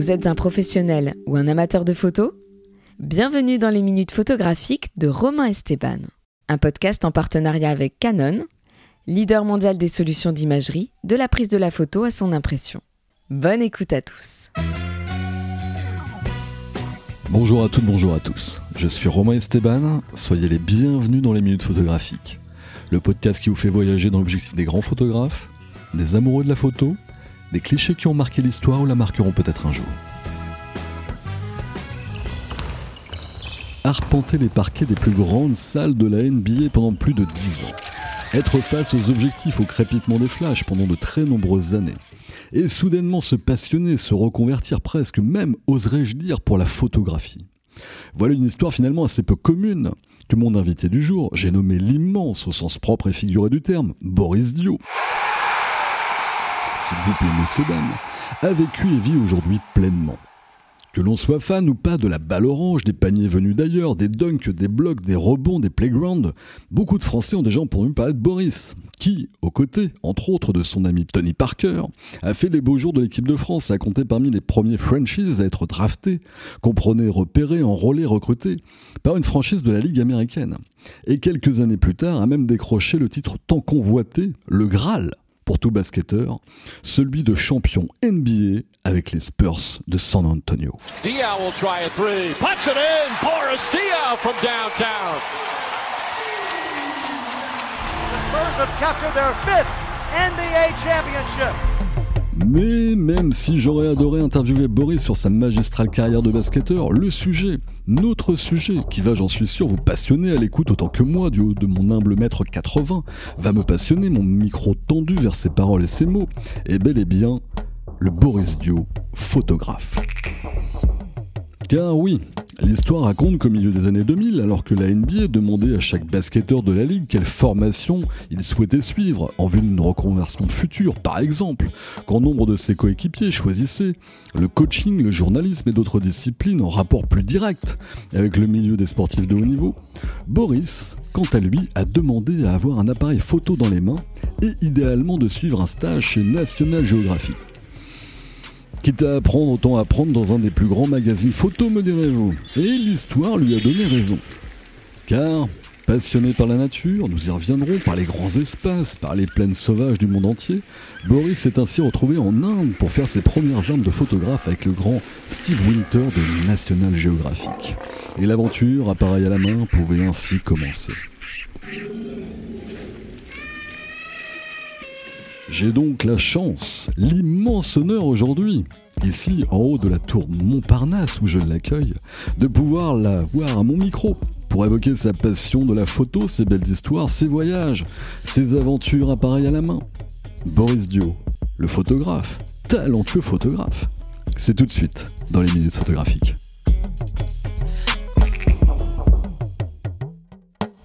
Vous êtes un professionnel ou un amateur de photos Bienvenue dans les minutes photographiques de Romain Esteban, un podcast en partenariat avec Canon, leader mondial des solutions d'imagerie, de la prise de la photo à son impression. Bonne écoute à tous. Bonjour à toutes, bonjour à tous. Je suis Romain Esteban, soyez les bienvenus dans les minutes photographiques. Le podcast qui vous fait voyager dans l'objectif des grands photographes, des amoureux de la photo, des clichés qui ont marqué l'histoire ou la marqueront peut-être un jour. Arpenter les parquets des plus grandes salles de la NBA pendant plus de 10 ans. Être face aux objectifs au crépitement des flashs pendant de très nombreuses années. Et soudainement se passionner, se reconvertir presque, même oserais-je dire, pour la photographie. Voilà une histoire finalement assez peu commune que mon invité du jour, j'ai nommé l'immense au sens propre et figuré du terme, Boris Dio. S'il vous plaît, messieurs, dames, a vécu et vit aujourd'hui pleinement. Que l'on soit fan ou pas de la balle orange, des paniers venus d'ailleurs, des dunks, des blocs, des rebonds, des playgrounds, beaucoup de Français ont déjà entendu parler de Boris, qui, aux côtés, entre autres, de son ami Tony Parker, a fait les beaux jours de l'équipe de France, a compté parmi les premiers franchises à être draftés, comprenez repérés, enrôlés, recrutés, par une franchise de la Ligue américaine. Et quelques années plus tard, a même décroché le titre tant convoité, le Graal, pour tout basketteur, celui de champion NBA avec les Spurs de San Antonio. Diaw will try a three. Puts it in. Boris Diaw from downtown. The Spurs have captured their fifth NBA championship. Mais même si j'aurais adoré interviewer Boris sur sa magistrale carrière de basketteur, le sujet, notre sujet, qui va j'en suis sûr vous passionner à l'écoute autant que moi du haut de mon humble mètre 80, va me passionner, mon micro tendu vers ses paroles et ses mots, est bel et bien le Boris Dio, photographe. Car oui, l'histoire raconte qu'au milieu des années 2000, alors que la NBA demandait à chaque basketteur de la ligue quelle formation il souhaitait suivre en vue d'une reconversion future, par exemple, quand nombre de ses coéquipiers choisissaient le coaching, le journalisme et d'autres disciplines en rapport plus direct avec le milieu des sportifs de haut niveau, Boris, quant à lui, a demandé à avoir un appareil photo dans les mains et idéalement de suivre un stage chez National Geographic. Quitte à apprendre, autant apprendre dans un des plus grands magazines photo, me direz-vous. Et l'histoire lui a donné raison. Car, passionné par la nature, nous y reviendrons, par les grands espaces, par les plaines sauvages du monde entier, Boris s'est ainsi retrouvé en Inde pour faire ses premières armes de photographe avec le grand Steve Winter de National Geographic. Et l'aventure, appareil à la main, pouvait ainsi commencer. J'ai donc la chance, l'immense honneur aujourd'hui, ici en haut de la tour Montparnasse où je l'accueille, de pouvoir la voir à mon micro pour évoquer sa passion de la photo, ses belles histoires, ses voyages, ses aventures appareil à la main. Boris Dio, le photographe, talentueux photographe. C'est tout de suite dans les minutes photographiques.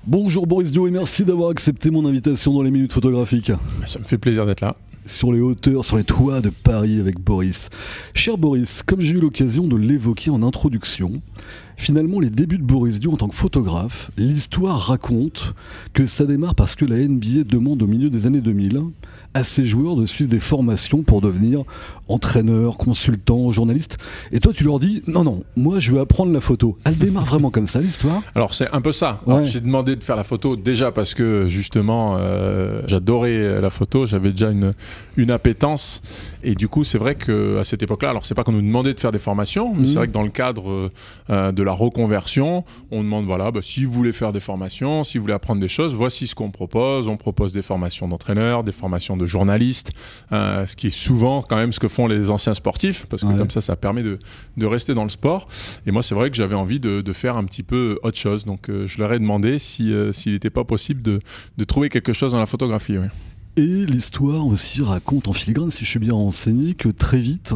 Bonjour Boris Dio et merci d'avoir accepté mon invitation dans les minutes photographiques. Ça me fait plaisir d'être là. Sur les hauteurs, sur les toits de Paris avec Boris. Cher Boris, comme j'ai eu l'occasion de l'évoquer en introduction, finalement les débuts de Boris Dio en tant que photographe, l'histoire raconte que ça démarre parce que la NBA demande au milieu des années 2000 à ses joueurs de suivre des formations pour devenir entraîneur, consultant, journaliste. Et toi, tu leur dis non, non, moi je veux apprendre la photo. Elle démarre vraiment comme ça, l'histoire? Alors c'est un peu ça. Ouais. J'ai demandé de faire la photo déjà parce que justement euh, j'adorais la photo, j'avais déjà une, une appétence. Et du coup, c'est vrai qu'à cette époque-là, alors c'est pas qu'on nous demandait de faire des formations, mais c'est vrai que dans le cadre euh, de la reconversion, on demande voilà, bah, si vous voulez faire des formations, si vous voulez apprendre des choses, voici ce qu'on propose. On propose des formations d'entraîneurs, des formations de journalistes, euh, ce qui est souvent quand même ce que font les anciens sportifs, parce que Ouais. comme ça, ça permet de, de rester dans le sport. Et moi, c'est vrai que j'avais envie de, de faire un petit peu autre chose. Donc, euh, je leur ai demandé si, euh, s'il n'était pas possible de, de trouver quelque chose dans la photographie. oui. Et l'histoire aussi raconte en filigrane, si je suis bien renseigné, que très vite,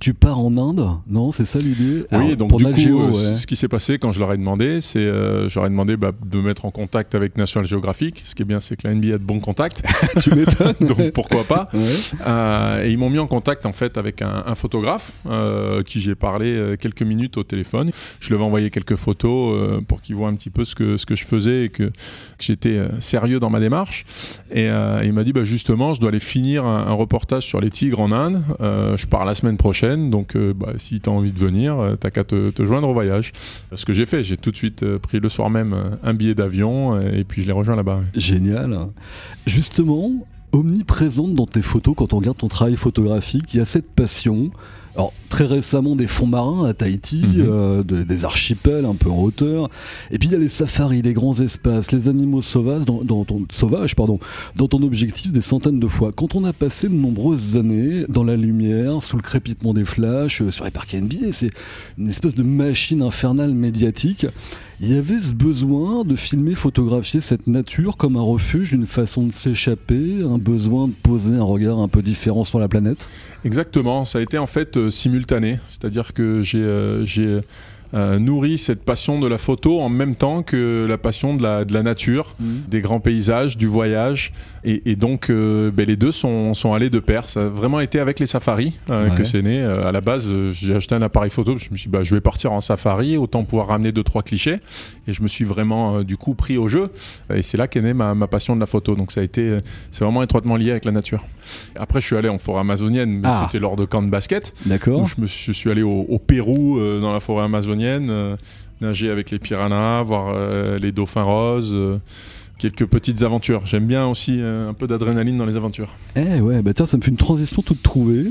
tu pars en Inde. Non, c'est ça l'idée? Oui, Alors, donc pour du coup, euh, ouais. ce qui s'est passé quand je leur ai demandé, c'est euh, ai demandé bah, de me mettre en contact avec National Geographic. Ce qui est bien, c'est que la NBA a de bons contacts, tu m'étonnes. donc pourquoi pas? Ouais. Euh, et ils m'ont mis en contact en fait avec un, un photographe euh, qui j'ai parlé euh, quelques minutes au téléphone. Je lui avais envoyé quelques photos pour qu'il voit un petit peu ce que, ce que je faisais et que, que j'étais sérieux dans ma démarche. Et il m'a dit bah, justement, je dois aller finir un, un reportage sur les tigres en Inde. Je pars la semaine prochaine Donc, euh, bah, si tu as envie de venir, euh, t'as qu'à te, te joindre au voyage. Ce que j'ai fait, j'ai tout de suite euh, pris le soir même un billet d'avion et puis je l'ai rejoint là-bas. Génial. Justement, omniprésente dans tes photos, quand on regarde ton travail photographique, il y a cette passion. Alors, très récemment, des fonds marins à Tahiti, Mhm. euh, de- des archipels un peu en hauteur. Et puis, il y a les safaris, les grands espaces, les animaux sauvages dans, dans ton, sauvages, pardon, dans ton objectif des centaines de fois. Quand on a passé de nombreuses années dans la lumière, sous le crépitement des flashs, euh, sur les parcs NBA, c'est une espèce de machine infernale médiatique. Il y avait ce besoin de filmer, photographier cette nature comme un refuge, une façon de s'échapper, un besoin de poser un regard un peu différent sur la planète? Exactement, ça a été en fait euh, simultané, c'est-à-dire que j'ai euh, j'ai, euh, nourri cette passion de la photo en même temps que la passion de la, de la nature, des grands paysages, du voyage, et, et donc euh, ben, les deux sont, sont allés de pair. Ça a vraiment été avec les safaris euh, Ouais. que c'est né. À la base, j'ai acheté un appareil photo, je me suis dit bah, je vais partir en safari, autant pouvoir ramener deux trois clichés, et je me suis vraiment du coup pris au jeu, et c'est là qu'est née ma, ma passion de la photo. Donc ça a été, c'est vraiment étroitement lié avec la nature. Après, je suis allé en forêt amazonienne, mais Ah. c'était lors de camps de basket. D'accord je, me je suis allé au, au Pérou, dans la forêt amazonienne, euh, nager avec les piranhas, voir euh, les dauphins roses. Quelques petites aventures. J'aime bien aussi euh, un peu d'adrénaline dans les aventures. Eh ouais, bah tiens, ça me fait une transition toute trouvée.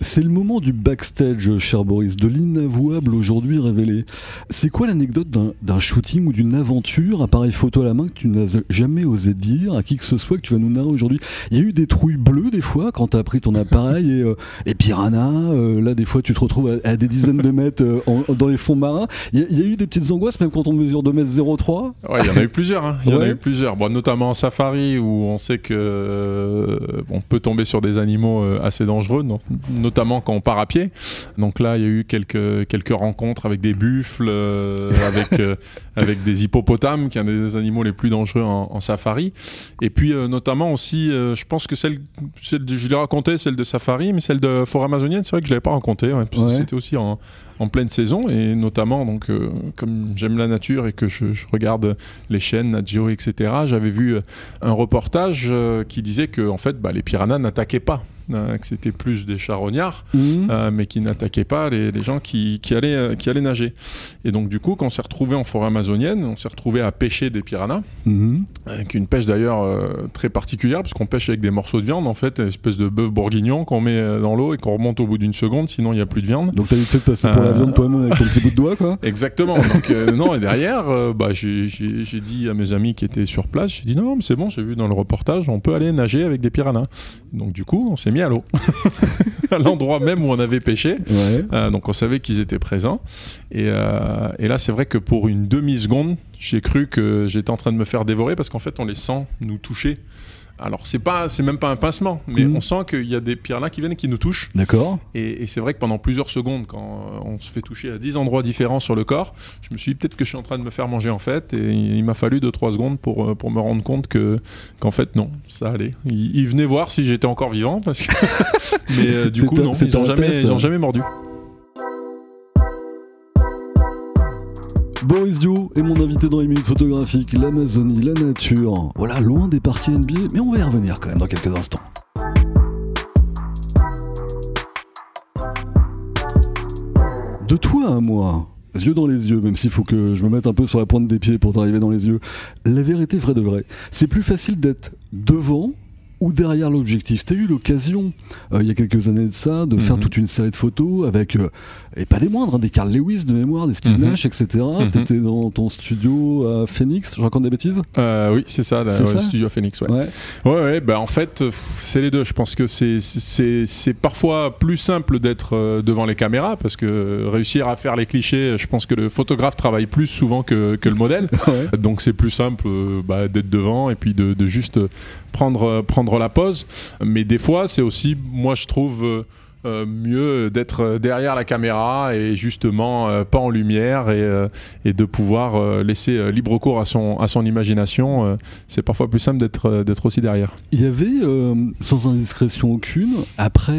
C'est le moment du backstage, cher Boris, de l'inavouable aujourd'hui révélé. C'est quoi l'anecdote d'un- shooting ou d'une aventure, appareil photo à la main, que tu n'as jamais osé dire à qui que ce soit que tu vas nous narrer aujourd'hui? Il y a eu des trouilles bleues des fois quand tu as pris ton appareil et, euh, et piranha. euh, là, des fois, tu te retrouves à, à des dizaines de mètres euh, en- dans les fonds marins. Il y, a- il y a eu des petites angoisses, même quand on mesure 2m03 Ouais, il y en a eu plusieurs. hein. Il y en a eu plusieurs. Bon, notamment en safari où on sait que euh, on peut tomber sur des animaux euh, assez dangereux, non- notamment quand on part à pied. Donc là, il y a eu quelques quelques rencontres avec des buffles, euh, avec avec des hippopotames, qui sont des animaux les plus dangereux en, en safari. Et puis notamment aussi, je pense que celle, celle de- je l'ai raconté, celle de safari, mais celle de forêt amazonienne, c'est vrai que je l'avais pas raconté. ouais, Ouais. C'était aussi en en pleine saison et notamment donc comme j'aime la nature et que je, je regarde les chaînes Nat Geo etc j'avais vu euh, un reportage euh, qui disait que en fait bah, les piranhas n'attaquaient pas euh, que c'était plus des charognards Mhm. euh, mais qui n'attaquaient pas les, les gens qui, qui allaient euh, qui allaient nager et donc du coup quand on s'est retrouvé en forêt amazonienne on s'est retrouvé à pêcher des piranhas Mhm. avec une pêche d'ailleurs euh, très particulière parce qu'on pêche avec des morceaux de viande en fait une espèce de bœuf bourguignon qu'on met dans l'eau et qu'on remonte au bout d'une seconde sinon il n'y a plus de viande Donc t'as vite fait de passer pour la viande toi-même avec ton petit bout de doigt, quoi Exactement. Donc non et derrière, bah, j'ai dit à mes amis qui étaient sur place, j'ai dit non, non mais c'est bon, j'ai vu dans le reportage, on peut aller nager avec des piranhas. Donc du coup, on s'est mis à l'eau, à l'endroit même où on avait pêché. Ouais. Euh, donc on savait qu'ils étaient présents. Et, euh, et là, c'est vrai que pour une demi seconde, j'ai cru que j'étais en train de me faire dévorer parce qu'en fait, on les sent nous toucher. Alors c'est pas, c'est même pas un pincement, mais Mhm. on sent qu'il y a des piranhas qui viennent et qui nous touchent. D'accord. Et, et c'est vrai que pendant plusieurs secondes, quand euh, on se fait toucher à 10 endroits différents sur le corps, je me suis dit peut-être que je suis en train de me faire manger en fait. Et il, m'a fallu 2-3 secondes pour, euh, pour me rendre compte que qu'en fait non, ça allait. Ils, ils venaient voir si j'étais encore vivant parce que. Mais euh, du coup non, ils ont jamais, test, ils ont hein. jamais mordu. Boris Dio est mon invité dans les minutes photographiques, l'Amazonie, la nature. Voilà, loin des parquets NBA, mais on va y revenir quand même dans quelques instants. De toi à moi, yeux dans les yeux, même s'il faut que je me mette un peu sur la pointe des pieds pour t'arriver dans les yeux, la vérité vraie de vrai, c'est plus facile d'être devant ou derrière l'objectif. T'as eu l'occasion, euh, il y a quelques années de ça, de faire Mhm. toute une série de photos avec, euh, et pas des moindres, hein, des Carl Lewis de mémoire, des Steve. Nash, etc. Mhm. T'étais dans ton studio à Phoenix, je raconte des bêtises? Euh, oui, c'est ça, la- C'est ouais, ça? le studio Phoenix. Ouais. Ouais. Ouais, ouais, bah en fait, euh, c'est les deux. Je pense que c'est parfois plus simple d'être euh, devant les caméras parce que réussir à faire les clichés, je pense que le photographe travaille plus souvent que, que le modèle. Ouais. Donc c'est plus simple bah, d'être devant et puis de, de juste prendre prendre la pause. Mais des fois, c'est aussi, moi je trouve. Euh, mieux d'être derrière la caméra et justement euh, pas en lumière et, euh, et de pouvoir laisser libre cours à son, à son imagination. c'est parfois plus simple d'être d'être aussi derrière. Il y avait, sans indiscrétion aucune, après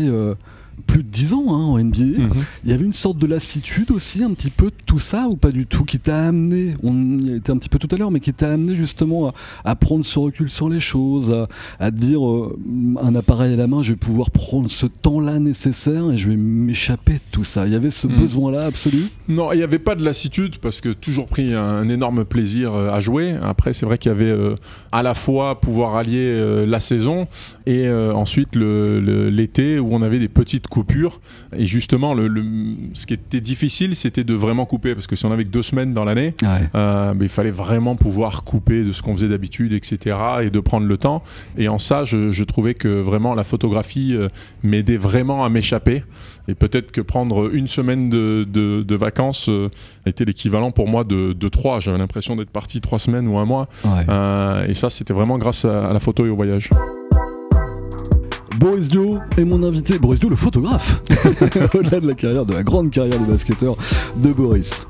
plus de 10 ans hein, en NBA. Mhm. Il y avait une sorte de lassitude aussi, un petit peu de tout ça, ou pas du tout, qui t'a amené, on y été un petit peu tout à l'heure, mais qui t'a amené justement à, à prendre ce recul sur les choses, à, à te dire euh, un appareil à la main, je vais pouvoir prendre ce temps-là nécessaire et je vais m'échapper de tout ça. Il y avait ce Mhm. besoin-là absolu? Non, il n'y avait pas de lassitude parce que toujours pris un, un énorme plaisir euh, à jouer. Après, c'est vrai qu'il y avait euh, à la fois pouvoir allier euh, la saison et ensuite l'été où on avait des petites coupures. Et justement, le, le- ce qui était difficile, c'était de vraiment couper parce que si on avait que deux semaines dans l'année, euh, mais il fallait vraiment pouvoir couper de ce qu'on faisait d'habitude, etc. et de prendre le temps. Et en ça, je, je trouvais que vraiment la photographie euh, m'aidait vraiment à m'échapper. Et peut-être que prendre une semaine de, de- de vacances euh, était l'équivalent pour moi de, de trois. J'avais l'impression d'être parti trois semaines ou un mois. Ouais. Et ça, c'était vraiment grâce à, à la photo et au voyage. Boris Dio est mon invité. Boris Dio, le photographe. Au-delà de la carrière, de la grande carrière de basketteur de Boris.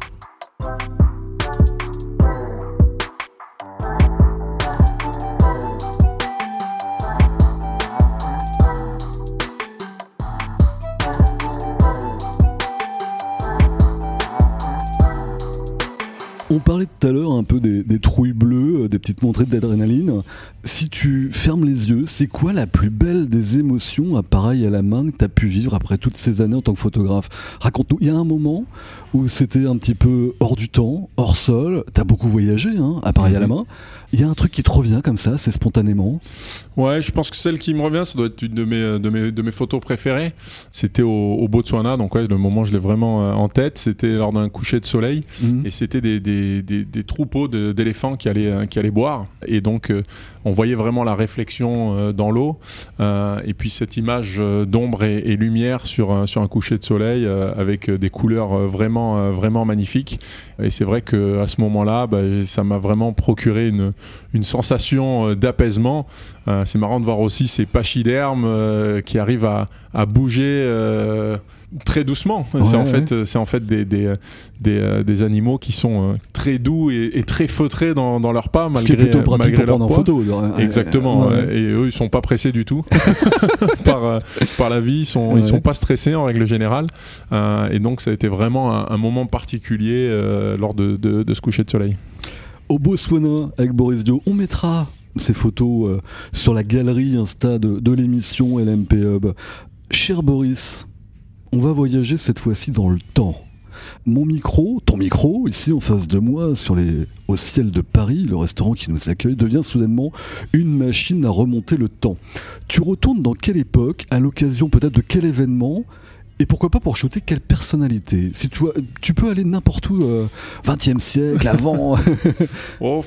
On parlait tout à l'heure un peu des, des trouilles bleues, euh, des petites montées d'adrénaline. Si tu fermes les yeux, c'est quoi la plus belle des émotions, appareil à la main, que tu as pu vivre après toutes ces années en tant que photographe? Raconte-nous, il y a un moment où c'était un petit peu hors du temps, hors sol, tu as beaucoup voyagé, hein, appareil à la Mhm. main. Il y a un truc qui te revient comme ça, c'est spontanément? Ouais, je pense que celle qui me revient, ça doit être une de mes, de mes, de mes photos préférées. C'était au, au Botswana, donc ouais, le moment je l'ai vraiment euh, en tête, c'était lors d'un coucher de soleil. Mhm. et c'était des, des, des, troupeaux d'éléphants qui allaient, euh, qui allaient boire. Et donc, euh, on voyait vraiment la réflexion euh, dans l'eau. Et puis, cette image d'ombre et, lumière sur, sur un coucher de soleil avec des couleurs vraiment, vraiment magnifiques. Et c'est vrai qu'à ce moment-là, bah, ça m'a vraiment procuré une, une sensation d'apaisement. C'est marrant de voir aussi ces pachydermes qui arrivent à, à bouger. Euh, très doucement. c'est en ouais. fait, c'est en fait des, des, des, euh, des animaux qui sont euh, très doux et, et très feutrés dans, dans leurs pas, Ce qui malgré, est plutôt pratique malgré pour leur prendre en photo. Ouais, Exactement. ouais. Et eux, ils sont pas pressés du tout par, euh, par la vie. Ils sont, ils sont pas stressés en règle générale. Euh, et donc, ça a été vraiment un, un moment particulier euh, lors de, de, de ce coucher de soleil. Au Botswana, avec Boris Dio, on mettra ces photos euh, sur la galerie Insta de, de l'émission LMP Hub. Cher Boris, on va voyager cette fois-ci dans le temps. Mon micro, ton micro, ici en face de moi, sur les, au ciel de Paris, le restaurant qui nous accueille, devient soudainement une machine à remonter le temps. Tu retournes dans quelle époque, à l'occasion peut-être de quel événement? Et pourquoi pas pour shooter quelle personnalité? Si tu, tu peux aller n'importe où, euh, 20e siècle, avant. Oh,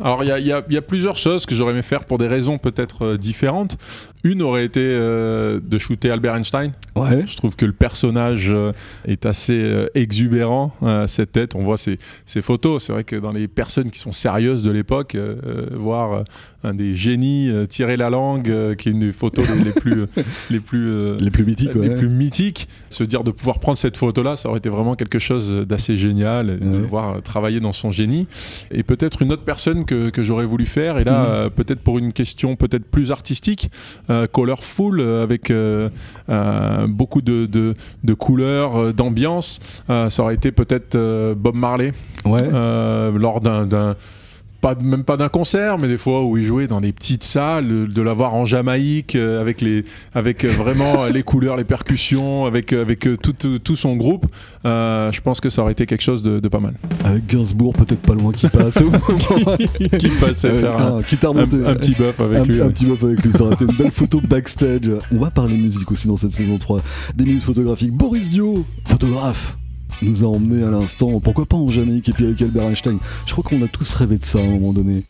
alors, il y a, il y a- il y a plusieurs choses que j'aurais aimé faire pour des raisons peut-être euh, différentes. Une aurait été euh, de shooter Albert Einstein. ouais. Je trouve que le personnage euh, est assez exubérant, cette tête. On voit ses, ses photos. C'est vrai que dans les personnes qui sont sérieuses de l'époque, voir un des génies tirer la langue, qui est une des photos les, les plus, les plus, Les plus mythiques, les plus mythiques, se dire de pouvoir prendre cette photo-là, ça aurait été vraiment quelque chose d'assez génial, de voir euh, travailler dans son génie. Et peut-être une autre personne que, que j'aurais voulu faire, et là, Mhm. euh, peut-être pour une question peut-être plus artistique, euh, colorful, avec euh, beaucoup de, de, de couleurs, d'ambiance, ça aurait été peut-être Bob Marley, Ouais. lors d'un... pas, même pas d'un concert, mais des fois où il jouait dans des petites salles, de, l'avoir en Jamaïque euh, avec les, avec euh, vraiment les couleurs, les percussions, avec avec euh, tout, tout, tout son groupe. euh, je pense que ça aurait été quelque chose de, de pas mal. Avec Gainsbourg, peut-être pas loin qui passe. Qui passait Euh, faire un, ah, petit buff avec un, lui. un ouais. petit buff avec lui, ça aurait été une belle photo backstage. On va parler musique aussi dans cette saison 3. Des minutes photographiques. Boris Dio, photographe, nous a emmené à l'instant, pourquoi pas en Jamaïque et puis avec Albert Einstein. Je crois qu'on a tous rêvé de ça à un moment donné.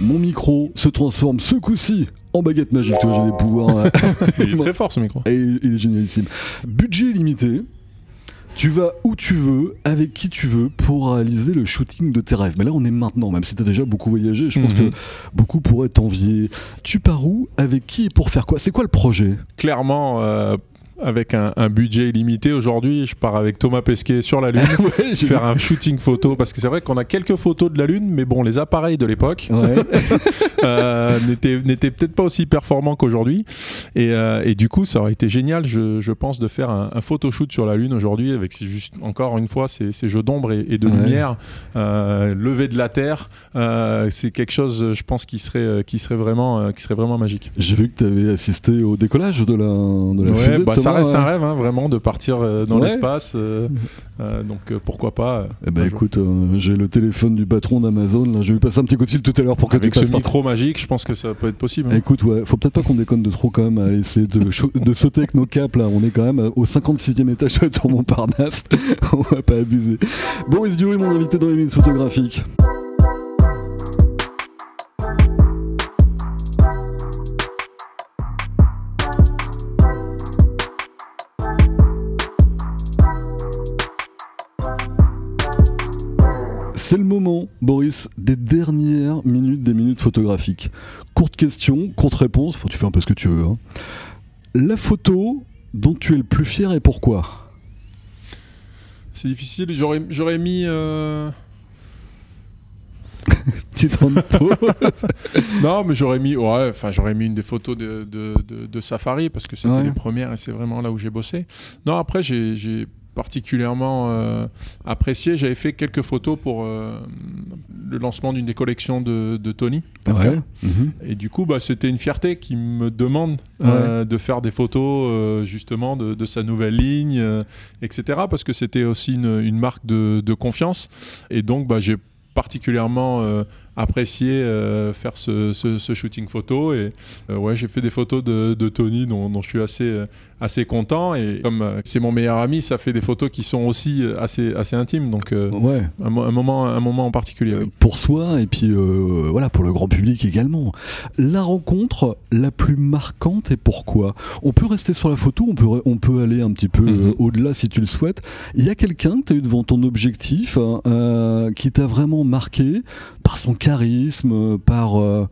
Mon micro se transforme ce coup-ci en baguette magique. Tu vois, j'ai des pouvoirs. euh, Il est très fort ce micro. et il est génialissime. Budget limité. Tu vas où tu veux, avec qui tu veux, pour réaliser le shooting de tes rêves. Mais là, on est maintenant, même si tu as déjà beaucoup voyagé, je pense Mhm. que beaucoup pourraient t'envier. Tu pars où, avec qui et pour faire quoi? C'est quoi le projet? Clairement, euh, avec un, un budget illimité. Aujourd'hui, je pars avec Thomas Pesquet sur la Lune, Ouais, faire un shooting photo, parce que c'est vrai qu'on a quelques photos de la Lune, mais bon, les appareils de l'époque Ouais. euh, n'étaient peut-être pas aussi performants qu'aujourd'hui. Et, euh, et du coup, ça aurait été génial, je, je pense, de faire un, un photoshoot sur la Lune aujourd'hui, avec juste, encore une fois, ces, ces jeux d'ombre et, et de Ouais. lumière, euh, levé de la Terre. euh, c'est quelque chose, je pense, qui serait, qui serait, vraiment, qui serait vraiment magique. J'ai vu que tu avais assisté au décollage de la, de la fusée. bah, ça reste ouais. un rêve, hein, vraiment, de partir euh, dans Ouais. l'espace. euh, euh, donc euh, pourquoi pas. euh, Eh ben écoute, euh, j'ai le téléphone du patron d'Amazon. Là, je vais lui passer un petit coup de fil tout à l'heure pour que avec tu ce passes micro magique, je pense que ça peut être possible. hein. Écoute, ouais, faut peut-être pas qu'on déconne de trop quand même à essayer de, sauter avec nos capes là. On est quand même au 56e étage de la tour Montparnasse. On va pas abuser. Boris Dury, mon invité dans les minutes photographiques. C'est le moment, Boris, des dernières minutes des minutes photographiques. Courte question, courte réponse, tu fais un peu ce que tu veux. hein. La photo dont tu es le plus fier et pourquoi? C'est difficile. J'aurais, j'aurais mis. euh, Petite. Non, mais j'aurais mis. Ouais, enfin, j'aurais mis une des photos de, de, de- de Safari parce que c'était Ouais. les premières et c'est vraiment là où j'ai bossé. Non, après, j'ai particulièrement euh, apprécié. J'avais fait quelques photos pour euh, le lancement d'une des collections de, de Tony. Ouais. Mhm. Et du coup, bah, c'était une fierté qui me demande euh, de faire des photos euh, justement de, de sa nouvelle ligne, euh, etc. Parce que c'était aussi une, une marque de, de confiance. Et donc, bah, j'ai particulièrement euh, apprécié euh, faire ce, ce- ce shooting photo. Et euh, ouais, j'ai fait des photos de, de Tony dont, dont je suis assez, euh, assez content. Et comme c'est mon meilleur ami, ça fait des photos qui sont aussi assez, assez intimes. Donc, Ouais. un, mo- un moment, un moment en particulier. oui. Pour soi et puis voilà pour le grand public également. La rencontre la plus marquante et pourquoi? On peut rester sur la photo, on peut, on peut aller un petit peu Mhm. au-delà si tu le souhaites. Il y a quelqu'un que tu as eu devant ton objectif hein, euh, qui t'a vraiment marqué par son charisme, euh, par, euh,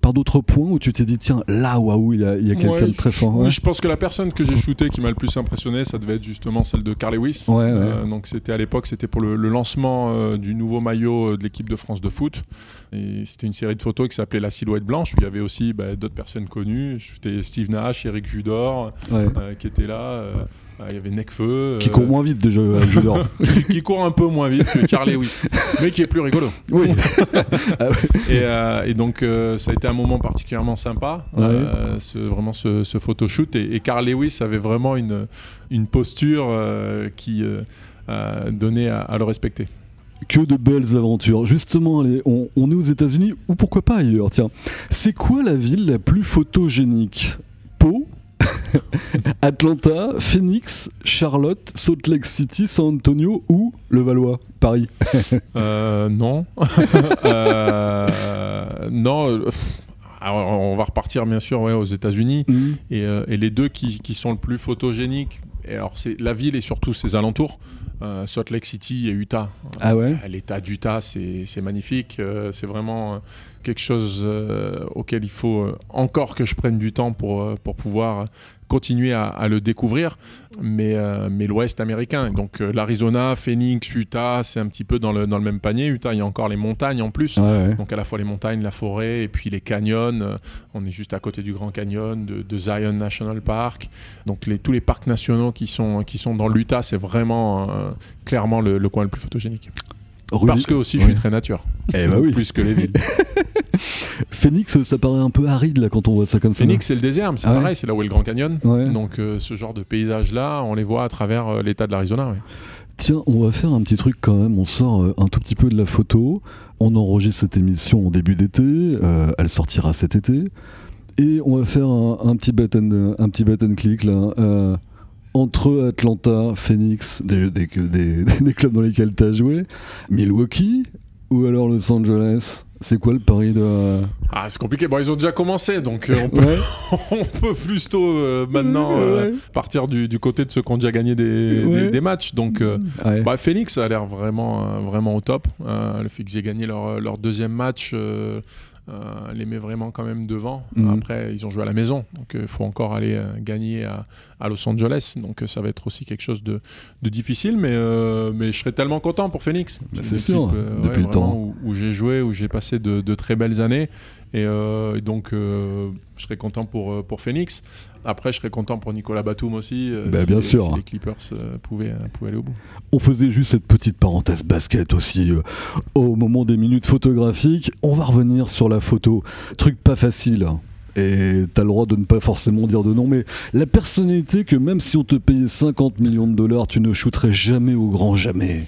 par d'autres points où tu t'es dit tiens là waouh il y a, a quelqu'un Ouais, de très fort. oui, je pense que la personne que j'ai shootée qui m'a le plus impressionné, ça devait être justement celle de Carl Lewis. Ouais. Euh, donc c'était à l'époque, c'était pour le, le lancement euh, du nouveau maillot de l'équipe de France de foot. Et c'était une série de photos qui s'appelait La Silhouette Blanche, où il y avait aussi bah, d'autres personnes connues. C'était Steve Nash, Eric Judor, euh, qui étaient là. Euh, il y avait Necfeu. Qui euh, court moins vite déjà qui, qui court un peu moins vite que Carl Lewis, mais qui est plus rigolo. oui. Et, euh, et donc euh, ça a été un moment particulièrement sympa, euh, ce, vraiment ce, ce photoshoot. Et, et Carl Lewis avait vraiment une, une posture qui donnait à, à le respecter. Que de belles aventures. Justement, allez, on, on est aux États-Unis ou pourquoi pas ailleurs. Tiens, c'est quoi la ville la plus photogénique? Atlanta, Phoenix, Charlotte, Salt Lake City, San Antonio ou le Valois, Paris. Euh, non. Euh, non. euh, alors, on va repartir bien sûr ouais, aux États-Unis. Mhm. Et, euh, et les deux qui, qui sont le plus photogéniques, et alors c'est la ville et surtout ses alentours, euh, Salt Lake City et Utah. Ah ouais L'état d'Utah, c'est magnifique. euh, c'est vraiment euh, quelque chose euh, auquel il faut encore que je prenne du temps pour, pour pouvoir continuer à, à le découvrir. Mais, mais l'Ouest américain, donc l'Arizona, Phoenix, Utah, c'est un petit peu dans le, dans le même panier. Utah, il y a encore les montagnes en plus. Ouais. Donc à la fois les montagnes, la forêt et puis les canyons. On est juste à côté du Grand Canyon, de, de Zion National Park. Donc les, tous les parcs nationaux qui sont, qui sont dans l'Utah, c'est vraiment clairement le, le coin le plus photogénique. Parce que aussi je suis très nature. Eh bah oui. Plus que les villes. Phoenix, ça paraît un peu aride là quand on voit ça comme ça. Phoenix c'est le désert, mais c'est Ah ouais. pareil, c'est là où est le Grand Canyon. Ouais. Donc euh, ce genre de paysages-là, on les voit à travers euh, l'état de l'Arizona. ouais. Tiens, on va faire un petit truc quand même. On sort euh, un tout petit peu de la photo. On enregistre cette émission en début d'été. euh, elle sortira cet été. Et on va faire un, un petit button, un petit button click là. Entre Atlanta, Phoenix, des, des, des- des clubs dans lesquels tu as joué, Milwaukee ou alors Los Angeles? C'est quoi le pari de. Ah, c'est compliqué. Bon, ils ont déjà commencé, donc euh, on, peut, Ouais. on peut plutôt euh, maintenant euh, Ouais. partir du, du côté de ceux qui ont déjà gagné des, Ouais. des- des matchs. Donc. Bah, Phoenix a l'air vraiment, vraiment au top. Le fait qu'ils aient gagné leur, leur deuxième match euh, euh, les met vraiment quand même devant. Mhm. Après, ils ont joué à la maison, donc il faut encore aller euh, gagner à, à Los Angeles. Donc euh, ça va être aussi quelque chose de, de difficile, mais, euh, mais je serais tellement content pour Phoenix. Bah, c'est sûr, euh, depuis le temps. Où, où j'ai joué, où j'ai passé de, de très belles années. Et, euh, et donc, euh, je serais content pour, euh, pour Phoenix. Après, je serais content pour Nicolas Batum aussi. Bah, si bien sûr. Si les Clippers pouvaient, pouvaient aller au bout. On faisait juste cette petite parenthèse basket aussi au moment des minutes photographiques. On va revenir sur la photo. Truc pas facile. hein. Et t'as le droit de ne pas forcément dire de non, mais la personnalité que même si on te payait 50 millions de dollars, tu ne shooterais jamais au grand jamais.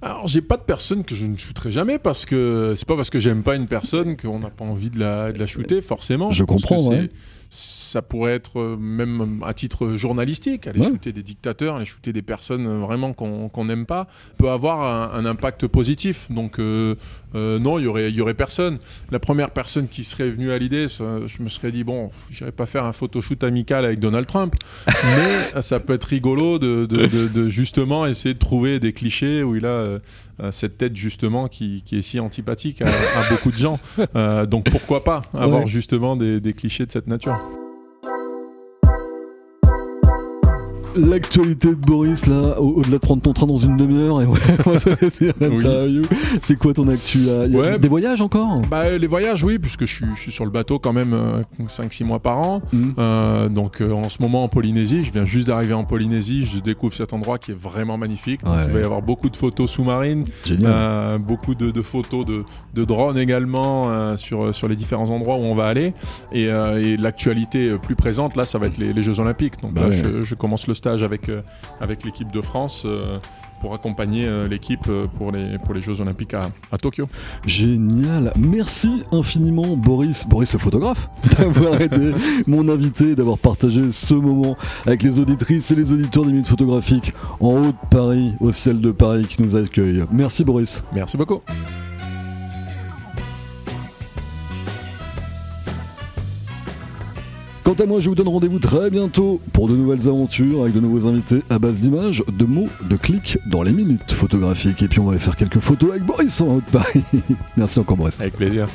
Alors, j'ai pas de personne que je ne shooterai jamais parce que c'est pas parce que j'aime pas une personne qu'on n'a pas envie de la, de la shooter, forcément. Je comprends, ouais. Ça pourrait être euh, même à titre journalistique, aller Ouais. shooter des dictateurs, aller shooter des personnes euh, vraiment qu'on n'aime pas, peut avoir un, un impact positif. Donc, euh, euh, non, il y aurait, il y aurait personne. La première personne qui serait venue à l'idée, je me serais dit, bon, j'irai pas faire un photoshoot amical avec Donald Trump, mais ça peut être rigolo de, de- de- de justement essayer de trouver des clichés où il a cette tête justement qui, qui est si antipathique à, à beaucoup de gens. Euh, donc pourquoi pas avoir Ouais. justement des, des clichés de cette nature? L'actualité de Boris, là, au- au-delà de prendre ton train dans une demi-heure, et ouais. C'est quoi ton actu là? Il y a Ouais. Des voyages encore? Bah, les voyages, oui, puisque je suis, je suis sur le bateau quand même 5-6 mois par an. Mhm. Euh, donc euh, en ce moment en Polynésie, je viens juste d'arriver en Polynésie, je découvre cet endroit qui est vraiment magnifique. Donc. Il va y avoir beaucoup de photos sous-marines. Euh, beaucoup de, de photos de, de drones également euh, sur, sur les différents endroits où on va aller. Et, euh, et l'actualité euh, plus présente, là, ça va être les, les Jeux Olympiques. Donc Bah là, ouais. je, je commence le stage avec, euh, avec l'équipe de France euh, pour accompagner euh, l'équipe pour les, pour les Jeux Olympiques à, à Tokyo. Génial. Merci infiniment, Boris, Boris le photographe, d'avoir été mon invité, d'avoir partagé ce moment avec les auditrices et les auditeurs des minutes photographiques en haut de Paris, au ciel de Paris qui nous accueille. Merci, Boris. Merci beaucoup. Quant à moi, je vous donne rendez-vous très bientôt pour de nouvelles aventures avec de nouveaux invités à base d'images, de mots, de clics dans les minutes photographiques. Et puis on va aller faire quelques photos avec Boris en haut de Paris. Merci encore, Boris. Avec plaisir.